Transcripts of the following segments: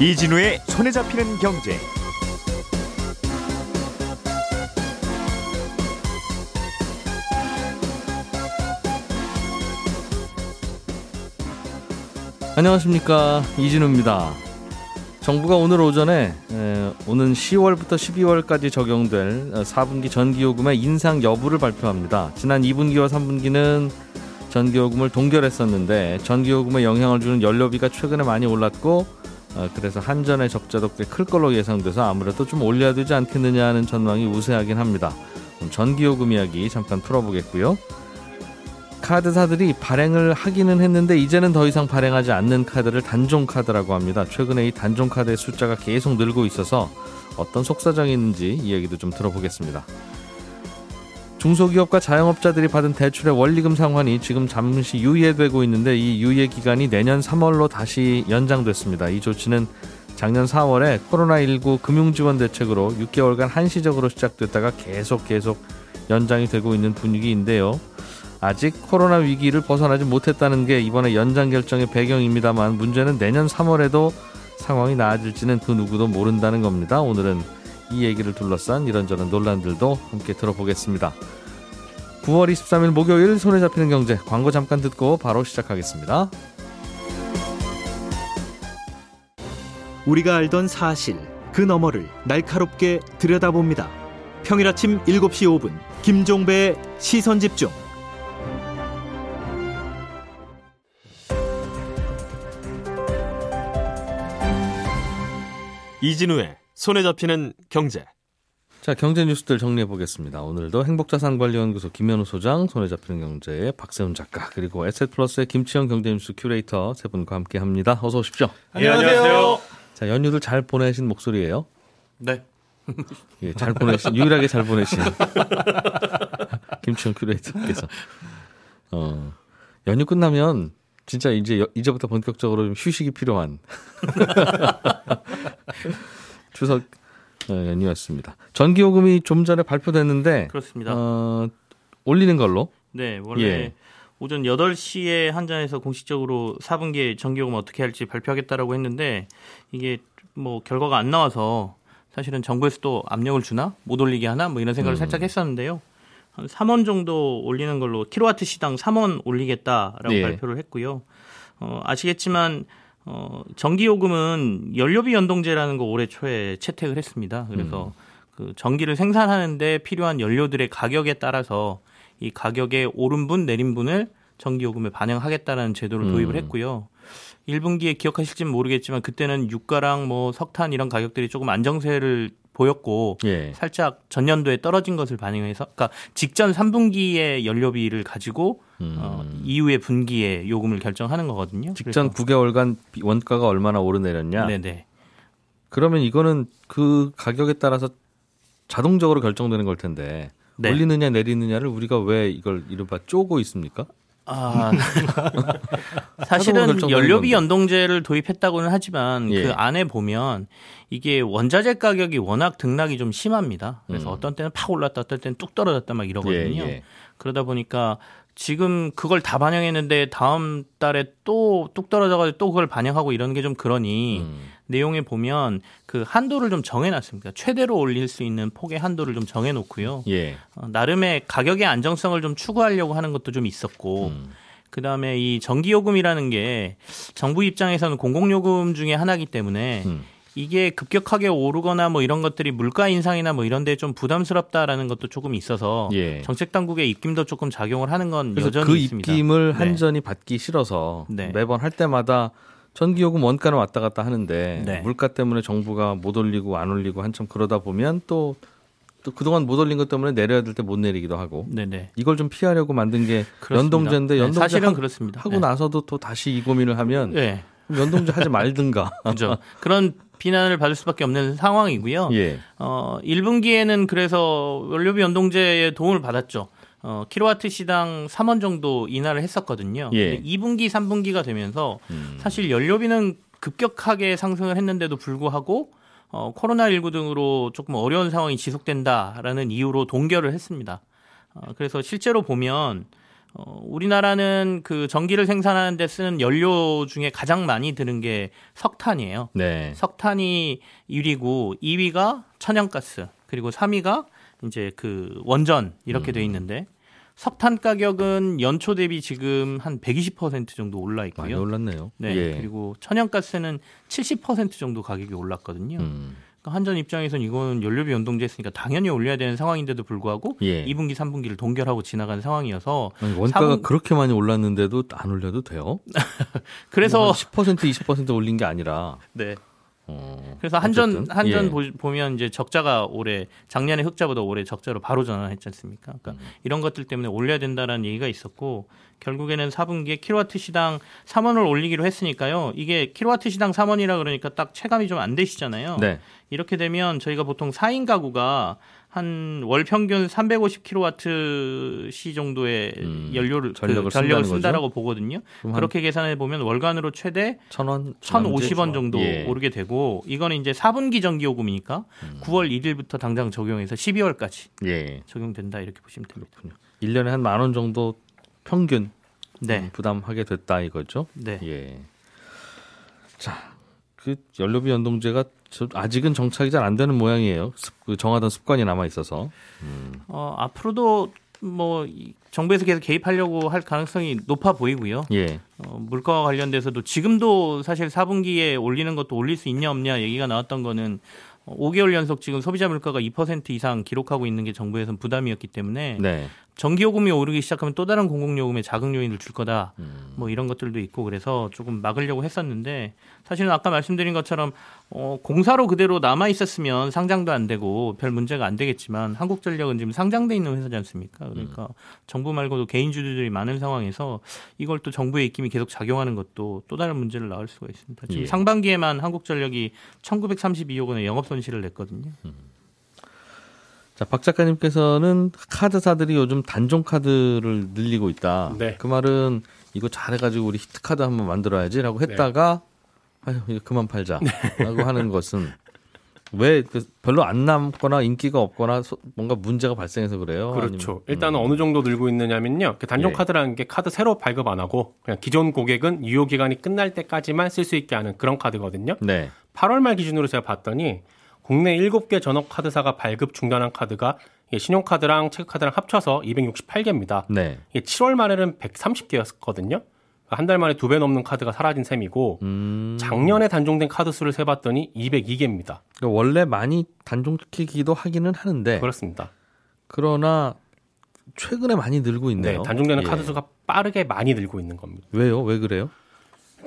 이진우의 손에 잡히는 경제. 안녕하십니까 이진우입니다. 정부가 오늘 오전에 에, 오는 10월부터 12월까지 적용될 4분기 전기요금의 인상 여부를 발표합니다. 지난 2분기와 3분기는 전기요금을 동결했었는데 전기요금에 영향을 주는 연료비가 최근에 많이 올랐고 어, 그래서 한전의 적자도 꽤 클 걸로 예상돼서 아무래도 좀 올려야 되지 않겠느냐 하는 전망이 우세하긴 합니다. 전기요금 이야기 잠깐 풀어보겠고요. 카드사들이 발행을 하기는 했는데 이제는 더 이상 발행하지 않는 카드를 단종 카드라고 합니다. 최근에 이 단종 카드의 숫자가 계속 늘고 있어서 어떤 속사정이 있는지 이야기도 좀 들어보겠습니다. 중소기업과 자영업자들이 받은 대출의 원리금 상환이 지금 잠시 유예되고 있는데 이 유예 기간이 내년 3월로 다시 연장됐습니다. 이 조치는 작년 4월에 코로나19 금융지원 대책으로 6개월간 한시적으로 시작됐다가 계속 계속 연장이 되고 있는 분위기인데요. 아직 코로나 위기를 벗어나지 못했다는 게 이번에 연장 결정의 배경입니다만 문제는 내년 3월에도 상황이 나아질지는 그 누구도 모른다는 겁니다. 오늘은 이 얘기를 둘러싼 이런저런 논란들도 함께 들어보겠습니다. 9월 23일 목요일 손에 잡히는 경제 광고 잠깐 듣고 바로 시작하겠습니다. 우리가 알던 사실 그 너머를 날카롭게 들여다봅니다. 평일 아침 7시 5분 김종배의 시선 집중. 이진우의 손에 잡히는 경제. 자, 경제 뉴스들 정리해 보겠습니다. 오늘도 행복자산관리연구소 김현우 소장, 손에 잡히는 경제의 박세훈 작가, 그리고 에셋플러스의 김치영 경제뉴스 큐레이터 세 분과 함께 합니다. 어서 오십시오. 안녕하세요. 자, 연휴들 잘 보내신 목소리예요. 네. 예, 잘 보내신, 유일하게 잘 보내신 김치영 큐레이터께서. 어, 연휴 끝나면 진짜 이제 이제부터 본격적으로 좀 휴식이 필요한 추석 연휴였습니다. 전기요금이 좀 전에 발표됐는데 그렇습니다. 어, 올리는 걸로. 네, 원래 예. 오전 8시에 한전에서 공식적으로 4분기에 전기요금 어떻게 할지 발표하겠다라고 했는데 이게 뭐 결과가 안 나와서 사실은 정부에서 또 압력을 주나 못 올리게 하나 뭐 이런 생각을 음. 살짝 했었는데요. 한 3원 정도 올리는 걸로 킬로와트 시당 3원 올리겠다라고 예. 발표를 했고요. 어, 아시겠지만 어, 전기요금은 연료비 연동제라는 거 올해 초에 채택을 했습니다. 그래서 그 전기를 생산하는데 필요한 연료들의 가격에 따라서 이 가격의 오른 분 내린 분을 전기요금에 반영하겠다는 제도를 음. 도입을 했고요. 1분기에 기억하실지는 모르겠지만 그때는 유가랑 뭐 석탄 이런 가격들이 조금 안정세를 보였고 예. 살짝 전년도에 떨어진 것을 반영해서 그러니까 직전 3분기의 연료비를 가지고 음. 어, 이후의 분기에 요금을 결정하는 거거든요. 직전 9개월간 원가가 얼마나 오르내렸냐. 네네. 그러면 이거는 그 가격에 따라서 자동적으로 결정되는 걸 텐데 네. 올리느냐 내리느냐를 우리가 왜 이걸 이른바 쪼고 있습니까? 아, 사실은 연료비. 연동제를 도입했다고는 하지만 예. 그 안에 보면 이게 원자재 가격이 워낙 등락이 좀 심합니다. 그래서 음. 어떤 때는 팍 올랐다, 어떤 때는 뚝 떨어졌다 막 이러거든요. 예, 예. 그러다 보니까 지금 그걸 다 반영했는데 다음 달에 또 뚝 떨어져가지고 또 그걸 반영하고 이러는 게좀 그러니 음. 내용에 보면 그 한도를 좀 정해놨습니다. 최대로 올릴 수 있는 폭의 한도를 좀 정해놓고요. 예. 어, 나름의 가격의 안정성을 좀 추구하려고 하는 것도 좀 있었고, 음. 그 다음에 이 전기요금이라는 게 정부 입장에서는 공공요금 중에 하나이기 때문에 음. 이게 급격하게 오르거나 뭐 이런 것들이 물가 인상이나 뭐 이런 데 좀 부담스럽다라는 것도 조금 있어서 예. 정책 당국의 입김도 조금 작용을 하는 건 그래서 여전히 그 있습니다. 입김을 네. 한전이 받기 싫어서 네. 매번 할 때마다 전기요금 원가는 왔다 갔다 하는데 네. 물가 때문에 정부가 못 올리고 안 올리고 한참 그러다 보면 또, 또 그동안 못 올린 것 때문에 내려야 될 때 못 내리기도 하고 네네. 이걸 좀 피하려고 만든 게 그렇습니다. 연동제인데 네, 연동제 사실은 하, 그렇습니다. 하고 네. 나서도 또 다시 이 고민을 하면 네. 연동제 하지 말든가. 그죠. 그런 비난을 받을 수밖에 없는 상황이고요. 예. 어, 1분기에는 그래서 연료비 연동제의 도움을 받았죠. 어, 킬로와트 시당 3원 정도 인하를 했었거든요. 예. 근데 2분기, 3분기가 되면서 음. 사실 연료비는 급격하게 상승을 했는데도 불구하고 어, 코로나19 등으로 조금 어려운 상황이 지속된다라는 이유로 동결을 했습니다. 어, 그래서 실제로 보면 어, 우리나라는 그 전기를 생산하는 데 쓰는 연료 중에 가장 많이 드는 게 석탄이에요. 네. 석탄이 1위고 2위가 천연가스 그리고 3위가 이제 그 원전 이렇게 돼 있는데 석탄 가격은 연초 대비 지금 한 120% 정도 올라 많이 있고요. 올랐네요. 네. 예. 그리고 천연가스는 70% 정도 가격이 올랐거든요. 음. 그러니까 한전 입장에서는 이거는 연료비 연동제 했으니까 당연히 올려야 되는 상황인데도 불구하고 예. 2분기, 3분기를 동결하고 지나간 상황이어서 아니, 원가가 사분- 그렇게 많이 올랐는데도 안 올려도 돼요? 그래서 뭐 10% 20% 올린 게 아니라. 네. 어, 그래서 한전 어쨌든, 한전 예. 보, 보면 이제 적자가 올해 작년에 흑자보다 올해 적자로 바로 전환했지 않습니까? 그러니까 음. 이런 것들 때문에 올려야 된다라는 얘기가 있었고 결국에는 4분기에 킬로와트 시당 3원을 올리기로 했으니까요. 이게 킬로와트 시당 3원이라 그러니까 딱 체감이 좀 안 되시잖아요. 네. 이렇게 되면 저희가 보통 4인 가구가 한 월 평균 350kW 시 정도의 음, 연료를 전력을 그 전력을? 쓴다라고 보거든요. 그렇게 계산해 보면 월간으로 최대 천 원, 1,050원 정도 예. 오르게 되고 이거는 이제 4분기 전기 요금이니까 음. 9월 1일부터 당장 적용해서 12월까지 예. 적용된다 이렇게 보시면 됩니다. 1년에 한 만 원 정도 평균 네. 음, 부담하게 됐다 이거죠. 네. 예. 자, 그 연료비 연동제가 저 아직은 정착이 잘 안 되는 모양이에요. 습- 그 정하던 습관이 남아 있어서. 어, 앞으로도 뭐이 정부에서 계속 개입하려고 할 가능성이 높아 보이고요. 예. 어, 물가와 관련돼서도 지금도 사실 4분기에 올리는 것도 올릴 수 있냐 없냐 얘기가 나왔던 거는 어, 5개월 연속 지금 소비자 물가가 2% 이상 기록하고 있는 게 정부에서는 부담이었기 때문에 네. 전기요금이 오르기 시작하면 또 다른 공공요금에 자극 요인을 줄 거다. 음. 뭐 이런 것들도 있고 그래서 조금 막으려고 했었는데 사실은 아까 말씀드린 것처럼 어, 공사로 그대로 남아 있었으면 상장도 안 되고 별 문제가 안 되겠지만 한국전력은 지금 상장돼 있는 회사지 않습니까? 그러니까 음. 정부 말고도 개인 주주들이 많은 상황에서 이걸 또 정부의 입김이 계속 작용하는 것도 또 다른 문제를 낳을 수가 있습니다. 지금 예. 상반기에만 한국전력이 1932억 원의 영업 손실을 냈거든요. 자, 박 작가님께서는 카드사들이 요즘 단종 카드를 늘리고 있다. 네. 그 말은 이거 잘해가지고 우리 히트 카드 한번 만들어야지라고 했다가 아유 이거 그만 팔자라고 하는 것은 왜그 별로 안 남거나 인기가 없거나 소- 뭔가 문제가 발생해서 그래요? 그렇죠. 아니면- 일단은 어느 정도 늘고 있느냐면요. 그 단종 예. 카드라는 게 카드 새로 발급 안 하고 그냥 기존 고객은 유효 기간이 끝날 때까지만 쓸 수 있게 하는 그런 카드거든요. 네. 8월 말 기준으로 제가 봤더니 국내 7개 전업 카드사가 발급 중단한 카드가 이게 신용카드랑 체크카드랑 합쳐서 268개입니다. 네. 이게 7월 말에는 130개였거든요. 한 달 만에 두 배 넘는 카드가 사라진 셈이고 음. 작년에 단종된 카드 수를 세봤더니 202개입니다. 그러니까 원래 많이 단종시키기도 하기는 하는데 그렇습니다. 그러나 최근에 많이 늘고 있네요. 네, 단종되는 예. 카드 수가 빠르게 많이 늘고 있는 겁니다. 왜요? 왜 그래요?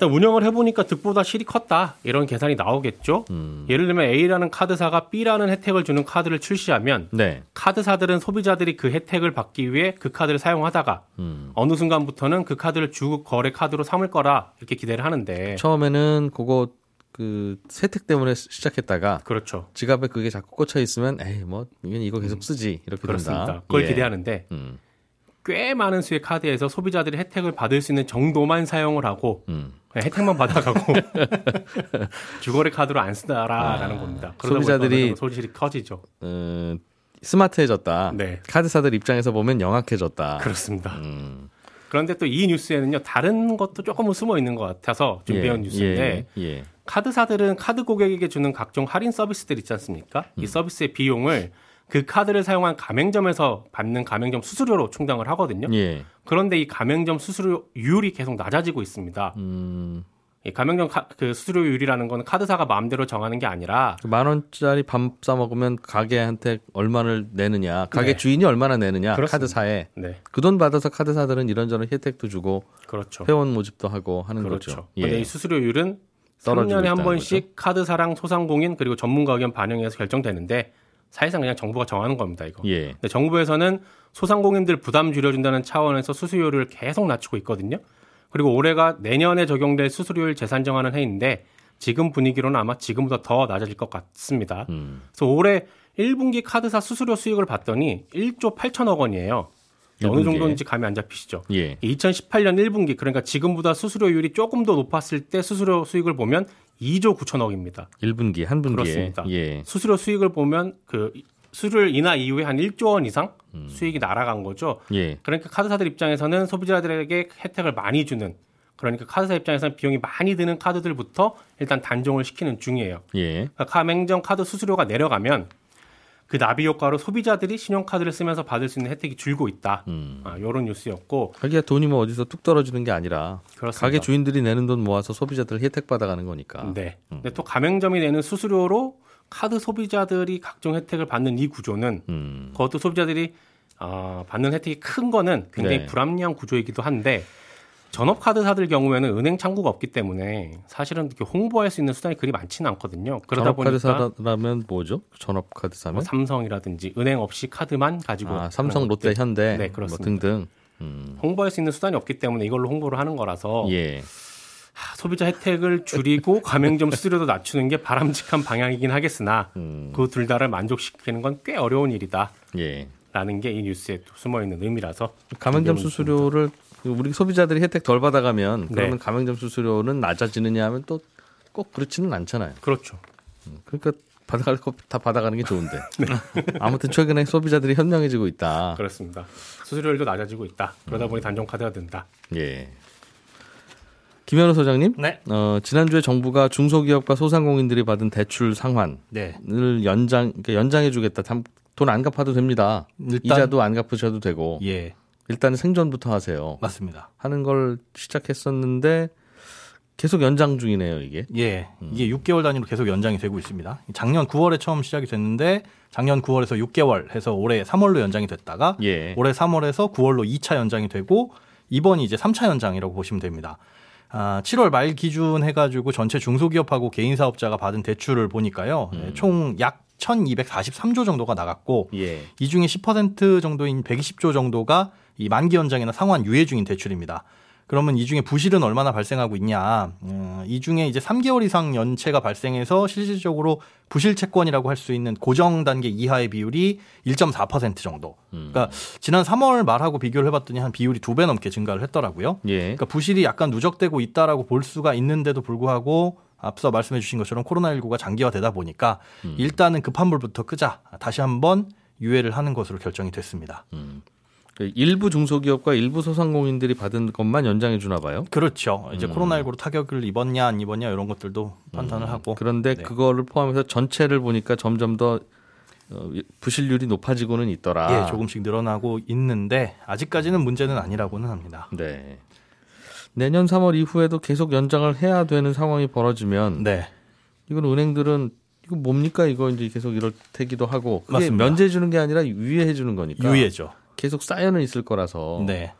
일단 운영을 해보니까 득보다 실이 컸다 이런 계산이 나오겠죠. 음. 예를 들면 A라는 카드사가 B라는 혜택을 주는 카드를 출시하면 네. 카드사들은 소비자들이 그 혜택을 받기 위해 그 카드를 사용하다가 음. 어느 순간부터는 그 카드를 주 거래 카드로 삼을 거라 이렇게 기대를 하는데 처음에는 그거 그 세택 때문에 시- 시작했다가 그렇죠. 지갑에 그게 자꾸 꽂혀 있으면 에이 뭐 이건 이거 계속 쓰지 이렇게 그렇습니다. 된다. 그걸 예. 기대하는데 음. 꽤 많은 수의 카드에서 소비자들이 혜택을 받을 수 있는 정도만 사용을 하고 음. 그냥 혜택만 받아가고 주거래 카드로 안 쓰다라는 겁니다. 그러다 아, 소비자들이- 보니까 소실이 커지죠. 어, 스마트해졌다. 네. 카드사들 입장에서 보면 영악해졌다. 그렇습니다. 음. 그런데 또 이 뉴스에는요 다른 것도 조금은 숨어 있는 것 같아서 준비한 예, 뉴스인데 예, 예. 카드사들은 카드 고객에게 주는 각종 할인 서비스들 있지 않습니까? 음. 이 서비스의 비용을 그 카드를 사용한 가맹점에서 받는 가맹점 수수료로 충당을 하거든요. 예. 그런데 이 가맹점 수수료율이 계속 낮아지고 있습니다. 음, 이 가맹점 카, 그 수수료율이라는 건 카드사가 마음대로 정하는 게 아니라 만 원짜리 밥 사 먹으면 가게한테 얼마를 내느냐, 가게 네. 주인이 얼마나 내느냐, 그렇습니다. 카드사에 네 그돈 받아서 카드사들은 이런저런 혜택도 주고 그렇죠. 회원 모집도 하고 하는 그렇죠. 거죠. 근데 예. 이 수수료율은 떨어지고 3년에 한 번씩 카드사랑 소상공인 그리고 전문가 의견 반영해서 결정되는데 사실상 그냥 정부가 정하는 겁니다. 이거. 예. 근데 정부에서는 소상공인들 부담 줄여준다는 차원에서 수수료를 계속 낮추고 있거든요. 그리고 올해가 내년에 적용될 수수료율 재산 정하는 해인데 지금 분위기로는 아마 지금보다 더 낮아질 것 같습니다. 음. 그래서 올해 1분기 카드사 수수료 수익을 봤더니 1조 8천억 원이에요. 어느 1분기에? 정도인지 감이 안 잡히시죠? 예. 2018년 1분기 그러니까 지금보다 수수료율이 조금 더 높았을 때 수수료 수익을 보면 2조 9천억입니다. 1분기, 한 분기에. 그렇습니다. 예. 수수료 수익을 보면 그 수수료를 인하 이후에 한 1조 원 이상 음. 수익이 날아간 거죠. 예. 그러니까 카드사들 입장에서는 소비자들에게 혜택을 많이 주는 그러니까 카드사 입장에서는 비용이 많이 드는 카드들부터 일단 단종을 시키는 중이에요. 예. 그러니까 가맹점 카드 수수료가 내려가면 그 나비 효과로 소비자들이 신용카드를 쓰면서 받을 수 있는 혜택이 줄고 있다. 음. 아, 이런 뉴스였고 하기야 돈이 뭐 어디서 뚝 떨어지는 게 아니라 그렇습니다. 가게 주인들이 내는 돈 모아서 소비자들 혜택 받아가는 거니까. 네. 근데 또 가맹점이 내는 수수료로 카드 소비자들이 각종 혜택을 받는 이 구조는 음. 그것도 소비자들이 어, 받는 혜택이 큰 거는 굉장히 네. 불합리한 구조이기도 한데 전업 카드사들 경우에는 은행 창구가 없기 때문에 사실은 이렇게 홍보할 수 있는 수단이 그리 많지는 않거든요. 그러다 전업카드 보니까 사라면 뭐죠? 전업카드 사면? 뭐 삼성이라든지 은행 없이 카드만 가지고 아, 삼성, 롯데. 현대 네, 뭐 그렇습니다. 등등. 음. 홍보할 수 있는 수단이 없기 때문에 이걸로 홍보를 하는 거라서 예. 하, 소비자 혜택을 줄이고 가맹점 수수료도 낮추는 게 바람직한 방향이긴 하겠으나 음. 그둘 다를 만족시키는 건 꽤 어려운 일이다라는 예. 게이 뉴스에 또 숨어 있는 의미라서 가맹점 수수료를 우리 소비자들이 혜택 덜 받아가면 네. 그러면 가맹점 수수료는 낮아지느냐 하면 또 꼭 그렇지는 않잖아요. 그렇죠. 그러니까 받아갈 거 다 받아가는 게 좋은데. 아무튼 최근에 소비자들이 현명해지고 있다. 그렇습니다. 수수료율도 낮아지고 있다. 음. 그러다 보니 단종 카드가 된다. 예. 김현우 소장님, 네. 어, 지난주에 정부가 중소기업과 소상공인들이 받은 대출 상환을 네. 연장, 그러니까 연장해주겠다. 돈 안 갚아도 됩니다. 일단- 이자도 안 갚으셔도 되고 예. 일단 생존부터 하세요. 맞습니다. 하는 걸 시작했었는데 계속 연장 중이네요 이게. 예. 이게 6개월 단위로 계속 연장이 되고 있습니다. 작년 9월에 처음 시작이 됐는데 작년 9월에서 6개월 해서 올해 3월로 연장이 됐다가 예. 올해 3월에서 9월로 2차 연장이 되고 이번이 이제 3차 연장이라고 보시면 됩니다. 아, 7월 말 기준 해가지고 전체 중소기업하고 개인 사업자가 받은 대출을 보니까요. 예, 총약 1,243조 정도가 나갔고 예. 이 중에 10% 정도인 120조 정도가 이 만기 연장이나 상환 유예 중인 대출입니다. 그러면 이 중에 부실은 얼마나 발생하고 있냐? 어, 이 중에 이제 3개월 이상 연체가 발생해서 실질적으로 부실 채권이라고 할 수 있는 고정 단계 이하의 비율이 1.4% 정도. 그러니까 지난 3월 말하고 비교를 해봤더니 한 비율이 두 배 넘게 증가를 했더라고요. 예. 그러니까 부실이 약간 누적되고 있다라고 볼 수가 있는데도 불구하고 앞서 말씀해 주신 것처럼 코로나19가 장기화되다 보니까 일단은 급한 불부터 끄자. 다시 한번 유예를 하는 것으로 결정이 됐습니다. 그 일부 중소기업과 일부 소상공인들이 받은 것만 연장해 주나 봐요. 그렇죠. 이제 음. 코로나19로 타격을 입었냐 안 입었냐 이런 것들도 판단을 하고 그런데 네. 그거를 포함해서 전체를 보니까 점점 더 어, 부실률이 높아지고는 있더라. 예, 조금씩 늘어나고 있는데 아직까지는 문제는 아니라고는 합니다. 네. 내년 3월 이후에도 계속 연장을 해야 되는 상황이 벌어지면 네. 이건 은행들은 이거 뭡니까 이거 이제 계속 이럴 테기도 하고 그게 맞습니다. 면제해 주는 게 아니라 유예해 주는 거니까 유예죠. 계속 쌓여는 있을 거라서 네.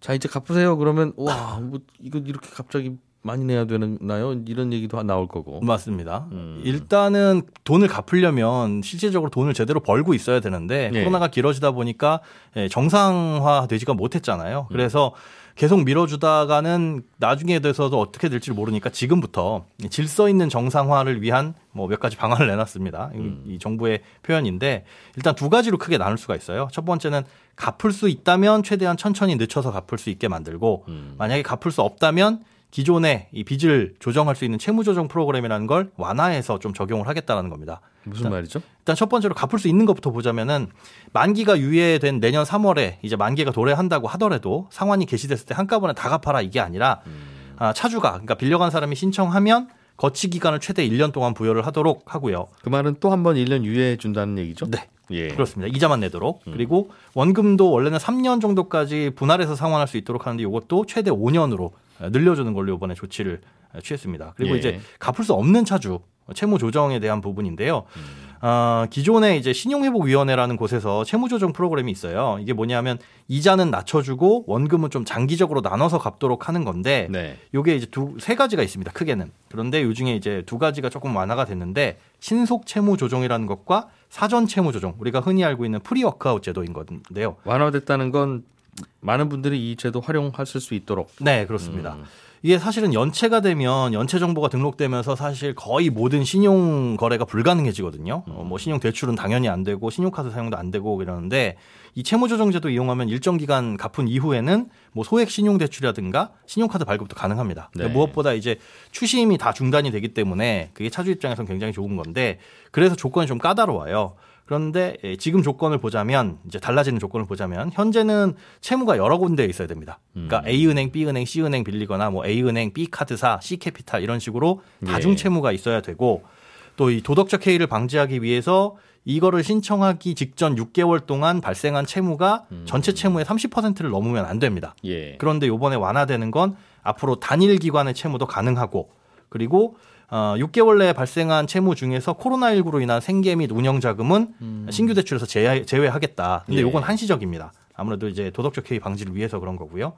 자 이제 갚으세요 그러면 와 뭐 이거 이렇게 갑자기 많이 내야 되나요 이런 얘기도 나올 거고 맞습니다. 음. 일단은 돈을 갚으려면 실질적으로 돈을 제대로 벌고 있어야 되는데 예. 코로나가 길어지다 보니까 예, 정상화 되지가 못했잖아요. 음. 그래서 계속 밀어주다가는 나중에 돼서도 어떻게 될지 모르니까 지금부터 질서 있는 정상화를 위한 뭐 몇 가지 방안을 내놨습니다. 이- 음. 이 정부의 표현인데 일단 두 가지로 크게 나눌 수가 있어요. 첫 번째는 갚을 수 있다면 최대한 천천히 늦춰서 갚을 수 있게 만들고 음. 만약에 갚을 수 없다면 기존에 이 빚을 조정할 수 있는 채무 조정 프로그램이라는 걸 완화해서 좀 적용을 하겠다라는 겁니다. 무슨 말이죠? 일단 첫 번째로 갚을 수 있는 것부터 보자면은 만기가 유예된 내년 3월에 이제 만기가 도래한다고 하더라도 상환이 개시됐을 때 한꺼번에 다 갚아라 이게 아니라 아, 차주가 그러니까 빌려간 사람이 신청하면 거치 기간을 최대 1년 동안 부여를 하도록 하고요. 그 말은 또 한 번 1년 유예해 준다는 얘기죠? 네. 예. 그렇습니다. 이자만 내도록. 그리고 원금도 원래는 3년 정도까지 분할해서 상환할 수 있도록 하는데 이것도 최대 5년으로 늘려주는 걸로 이번에 조치를 취했습니다. 그리고 예. 이제 갚을 수 없는 차주 채무 조정에 대한 부분인데요. 어, 기존에 이제 신용회복위원회라는 곳에서 채무 조정 프로그램이 있어요. 이게 뭐냐면 이자는 낮춰주고 원금은 좀 장기적으로 나눠서 갚도록 하는 건데 네. 요게 이제 두 세 가지가 있습니다. 크게는. 그런데 요 중에 이제 두 가지가 조금 완화가 됐는데 신속 채무 조정이라는 것과 사전 채무 조정. 우리가 흔히 알고 있는 프리워크아웃 제도인 건데요. 완화됐다는 건 많은 분들이 이 제도 활용하실 수 있도록 네, 그렇습니다. 음. 이게 사실은 연체가 되면 연체 정보가 등록되면서 사실 거의 모든 신용 거래가 불가능해지거든요. 어, 뭐 신용 대출은 당연히 안 되고 신용카드 사용도 안 되고 이러는데 이 채무조정제도 이용하면 일정 기간 갚은 이후에는 뭐 소액 신용 대출이라든가 신용카드 발급도 가능합니다. 네. 무엇보다 이제 추심이 다 중단이 되기 때문에 그게 차주 입장에서는 굉장히 좋은 건데 그래서 조건이 좀 까다로워요. 그런데 예, 지금 조건을 보자면 이제 달라지는 조건을 보자면 현재는 채무가 여러 군데에 있어야 됩니다. 그러니까 A 은행, B 은행, C 은행 빌리거나 뭐 A 은행, B 카드사, C 캐피탈 이런 식으로 다중 예. 채무가 있어야 되고 또 이 도덕적 해이를 방지하기 위해서 이거를 신청하기 직전 6개월 동안 발생한 채무가 전체 채무의 30%를 넘으면 안 됩니다. 예. 그런데 요번에 완화되는 건 앞으로 단일 기관의 채무도 가능하고 그리고 어, 6개월 내에 발생한 채무 중에서 코로나19로 인한 생계 및 운영 자금은 신규 대출에서 제외, 제외하겠다. 근데 예. 요건 한시적입니다. 아무래도 이제 도덕적 해이 방지를 위해서 그런 거고요.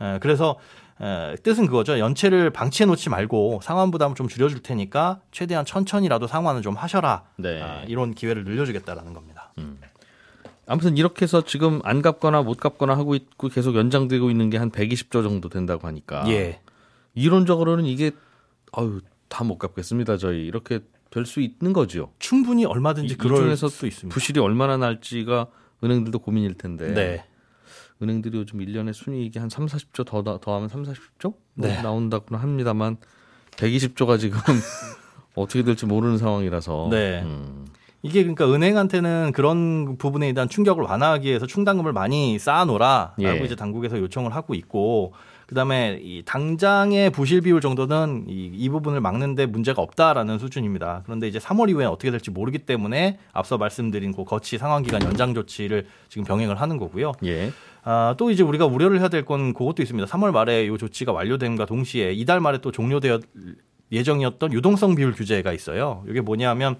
에, 그래서 에, 뜻은 그거죠. 연체를 방치해 놓지 말고 상환 부담을 좀 줄여줄 테니까 최대한 천천히라도 상환을 좀 하셔라. 네. 아, 이런 기회를 늘려주겠다라는 겁니다. 아무튼 이렇게 해서 지금 안 갚거나 못 갚거나 하고 있고 계속 연장되고 있는 게 한 120조 정도 된다고 하니까 예. 이론적으로는 이게 아유 다 못 갚겠습니다 저희 이렇게 될 수 있는 거죠. 충분히 얼마든지 이- 그럴 수 있습니다. 부실이 얼마나 날지가 은행들도 고민일 텐데. 네. 은행들이 요즘 1년에 순이익이 한 3, 40조 더 나- 더하면 3, 40조 네. 나온다고는 합니다만 120조가 지금 어떻게 될지 모르는 상황이라서 네. 음, 이게 그러니까 은행한테는 그런 부분에 대한 충격을 완화하기 위해서 충당금을 많이 쌓아놓으라라고 예. 이제 당국에서 요청을 하고 있고 그다음에 이 당장의 부실 비율 정도는 이, 이 부분을 막는데 문제가 없다라는 수준입니다. 그런데 이제 3월 이후에 어떻게 될지 모르기 때문에 앞서 말씀드린 그 거치 상환 기간 연장 조치를 지금 병행을 하는 거고요. 예. 아, 또 이제 우리가 우려를 해야 될 건 그것도 있습니다. 3월 말에 이 조치가 완료됨과 동시에 이달 말에 또 종료되어 예정이었던 유동성 비율 규제가 있어요. 이게 뭐냐면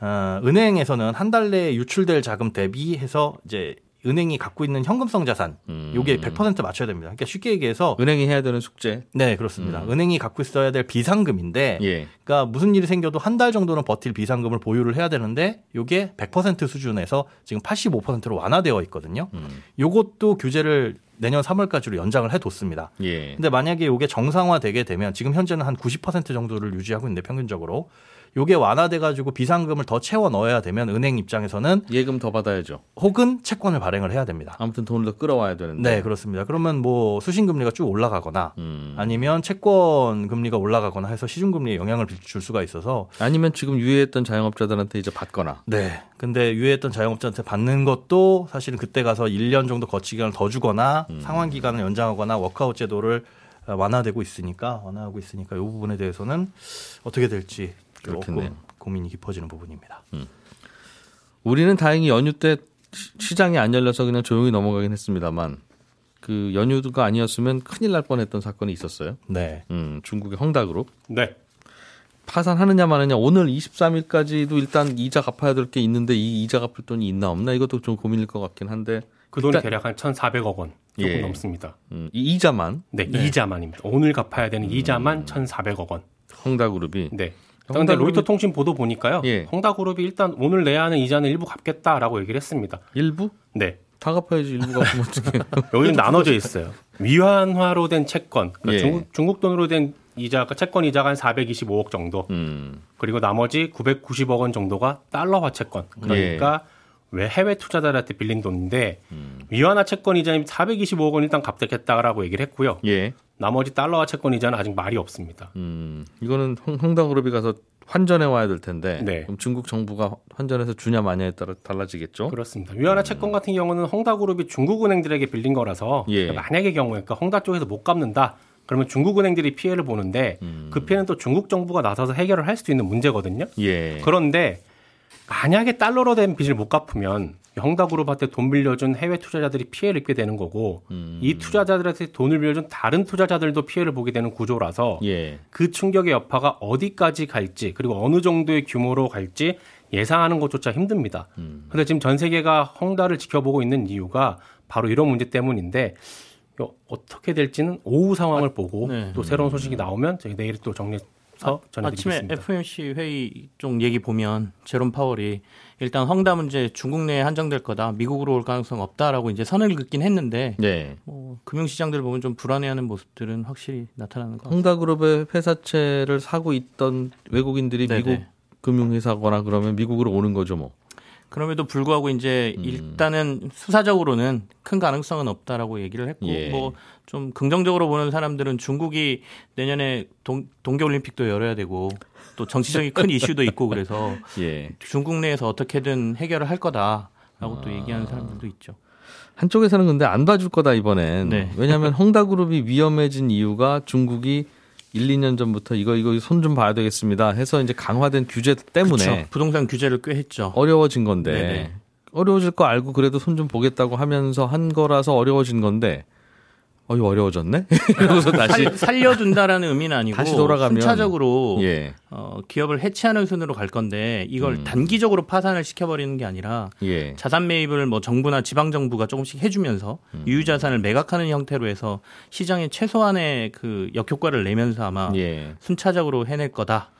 어, 은행에서는 한 달 내에 유출될 자금 대비해서 이제 은행이 갖고 있는 현금성 자산 음. 요게 100% 맞춰야 됩니다. 그러니까 쉽게 얘기해서 은행이 해야 되는 숙제. 네 그렇습니다. 음. 은행이 갖고 있어야 될 비상금인데 예. 그러니까 무슨 일이 생겨도 한 달 정도는 버틸 비상금을 보유를 해야 되는데 요게 100% 수준에서 지금 85%로 완화되어 있거든요. 음. 요것도 규제를 내년 3월까지로 연장을 해뒀습니다. 예. 근데 만약에 요게 정상화되게 되면 지금 현재는 한 90% 정도를 유지하고 있는데 평균적으로 요게 완화돼 가지고 비상금을 더 채워 넣어야 되면 은행 입장에서는 예금 더 받아야죠. 혹은 채권을 발행을 해야 됩니다. 아무튼 돈을 더 끌어와야 되는데. 네, 그렇습니다. 그러면 뭐 수신 금리가 쭉 올라가거나 음. 아니면 채권 금리가 올라가거나 해서 시중 금리에 영향을 줄 수가 있어서 아니면 지금 유예했던 자영업자들한테 이제 받거나. 네. 근데 유예했던 자영업자한테 받는 것도 사실은 그때 가서 1년 정도 거치 기간을 더 주거나 음. 상환 기간을 연장하거나 워크아웃 제도를 완화되고 있으니까 완화하고 있으니까 이 부분에 대해서는 어떻게 될지. 조금 고민이 깊어지는 부분입니다. 우리는 다행히 연휴 때 시- 시장이 안 열려서 그냥 조용히 넘어가긴 했습니다만 그 연휴가 아니었으면 큰일 날 뻔했던 사건이 있었어요. 네. 음, 중국의 헝다그룹 네. 파산하느냐 마느냐 오늘 23일까지도 일단 이자 갚아야 될 게 있는데 이 이자 갚을 돈이 있나 없나 이것도 좀 고민일 것 같긴 한데 그 돈이 일단- 대략 한 1,400억 원 조금 예. 넘습니다. 음, 이 이자만 네, 이자만입니다. 오늘 갚아야 되는 음. 이자만 1,400억 원. 헝다그룹이 네. 그런데 로이터 통신 보도 보니까요. 예. 헝다그룹이 일단 오늘 내야 하는 이자는 일부 갚겠다라고 얘기를 했습니다. 일부 네. 다 갚아야지 일부 갚으면 어떻게 여기는 나눠져 있어요. 위안화로 된 채권, 그러니까 예. 중국, 중국 돈으로 된 이자가 채권 이자가 한 425억 정도. 음, 그리고 나머지 990억 원 정도가 달러화 채권. 그러니까 왜 해외 투자자들한테 빌린 돈인데 위안화 채권 이자는 425억 원 일단 갚겠다라고 얘기를 했고요. 예, 나머지 달러화 채권 이자는 아직 말이 없습니다. 음, 이거는 헝- 헝다그룹이 가서 환전해 와야 될 텐데 네. 그럼 중국 정부가 환전해서 주냐 마냐에 따라 달라지겠죠. 그렇습니다. 위안화 채권 같은 경우는 헝다그룹이 중국은행들에게 빌린 거라서 예. 만약의 경우에 그러니까 헝다 쪽에서 못 갚는다. 그러면 중국은행들이 피해를 보는데 음. 그 피해는 또 중국 정부가 나서서 해결을 할 수도 있는 문제거든요. 예, 그런데 만약에 달러로 된 빚을 못 갚으면 헝다그룹한테 돈 빌려준 해외 투자자들이 피해를 입게 되는 거고 음. 이 투자자들한테 돈을 빌려준 다른 투자자들도 피해를 보게 되는 구조라서 예, 그 충격의 여파가 어디까지 갈지 그리고 어느 정도의 규모로 갈지 예상하는 것조차 힘듭니다. 음. 근데 지금 전 세계가 헝다를 지켜보고 있는 이유가 바로 이런 문제 때문인데 어떻게 될지는 오후 상황을 보고 네. 또 새로운 소식이 나오면 저희 내일 또 정리 해서 아침에. FOMC 회의 쪽 얘기 보면 제롬 파월이 일단 헝다 문제 중국 내에 한정될 거다. 미국으로 올 가능성 없다라고 이제 선을 긋긴 했는데 네. 뭐 금융시장들 보면 좀 불안해하는 모습들은 확실히 나타나는 것 같아요. 헝다그룹의 회사채를 사고 있던 외국인들이 네네. 미국 금융회사거나 그러면 미국으로 오는 거죠, 뭐. 그럼에도 불구하고 이제 음. 일단은 수사적으로는 큰 가능성은 없다라고 얘기를 했고 예. 뭐 좀 긍정적으로 보는 사람들은 중국이 내년에 동, 동계올림픽도 열어야 되고 또 정치적인 큰 이슈도 있고 그래서 예. 중국 내에서 어떻게든 해결을 할 거다라고 아. 또 얘기하는 사람들도 있죠. 한쪽에서는 근데 안 봐줄 거다 이번엔. 네. 왜냐하면 헝다그룹이 위험해진 이유가 중국이 1, 2년 전부터 이거 이거 손 좀 봐야 되겠습니다. 해서 이제 강화된 규제 때문에 그쵸. 부동산 규제를 꽤 했죠. 어려워진 건데 네네. 어려워질 거 알고 그래도 손 좀 보겠다고 하면서 한 거라서 어려워진 건데 어 이 어려워졌네. 그러고서 다시 살, 살려준다라는 의미는 아니고 다시 돌아가면 순차적으로 예. 어, 기업을 해체하는 순으로 갈 건데 이걸 음. 단기적으로 파산을 시켜버리는 게 아니라 예. 자산 매입을 뭐 정부나 지방 정부가 조금씩 해주면서 음. 유유 자산을 매각하는 형태로 해서 시장에 최소한의 그 역효과를 내면서 아마 예. 순차적으로 해낼 거다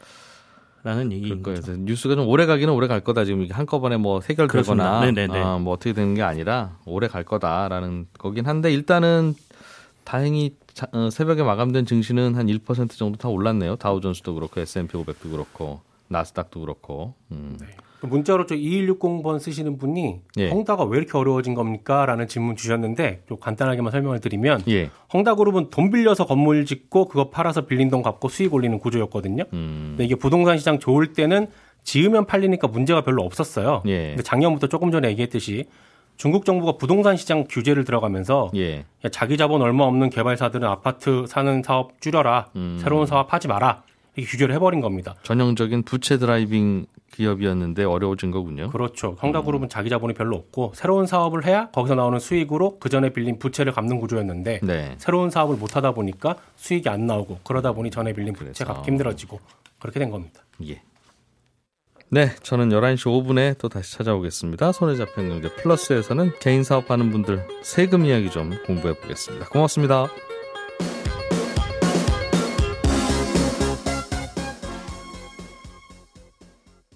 라는 그럴 얘기인 거예요. 거죠. 그래서 뉴스가 좀 오래 가기는 오래 갈 거다. 지금 한꺼번에 뭐 해결되거나. 아, 뭐 어떻게 되는 게 아니라 오래 갈 거다라는 거긴 한데 일단은 다행히 자- 어, 새벽에 마감된 증시는 한 1% 정도 다 올랐네요. 다우존스도 그렇고 S&P 500도 그렇고 나스닥도 그렇고. 음. 문자로 저 2160번 쓰시는 분이 예. 헝다가 왜 이렇게 어려워진 겁니까? 라는 질문 주셨는데 좀 간단하게만 설명을 드리면 예. 헝다그룹은 돈 빌려서 건물 짓고 그거 팔아서 빌린 돈 갚고 수익 올리는 구조였거든요. 음. 근데 이게 부동산 시장 좋을 때는 지으면 팔리니까 문제가 별로 없었어요. 예. 근데 작년부터 조금 전에 얘기했듯이 중국 정부가 부동산 시장 규제를 들어가면서 예. 야, 자기 자본 얼마 없는 개발사들은 아파트 사는 사업 줄여라. 음. 새로운 사업 하지 마라. 이렇게 규제를 해버린 겁니다. 전형적인 부채 driving 기업이었는데 어려워진 거군요. 그렇죠. 헝다그룹은 자기 자본이 별로 없고 새로운 사업을 해야 거기서 나오는 수익으로 그 전에 빌린 부채를 갚는 구조였는데 네. 새로운 사업을 못 하다 보니까 수익이 안 나오고 그러다 보니 전에 빌린 부채. 갚기 힘들어지고 그렇게 된 겁니다. 예. 네, 저는 11시 5분에 또 다시 찾아오겠습니다. 손에 잡힌 경제 플러스에서는 개인 사업하는 분들 세금 이야기 좀 공부해 보겠습니다. 고맙습니다.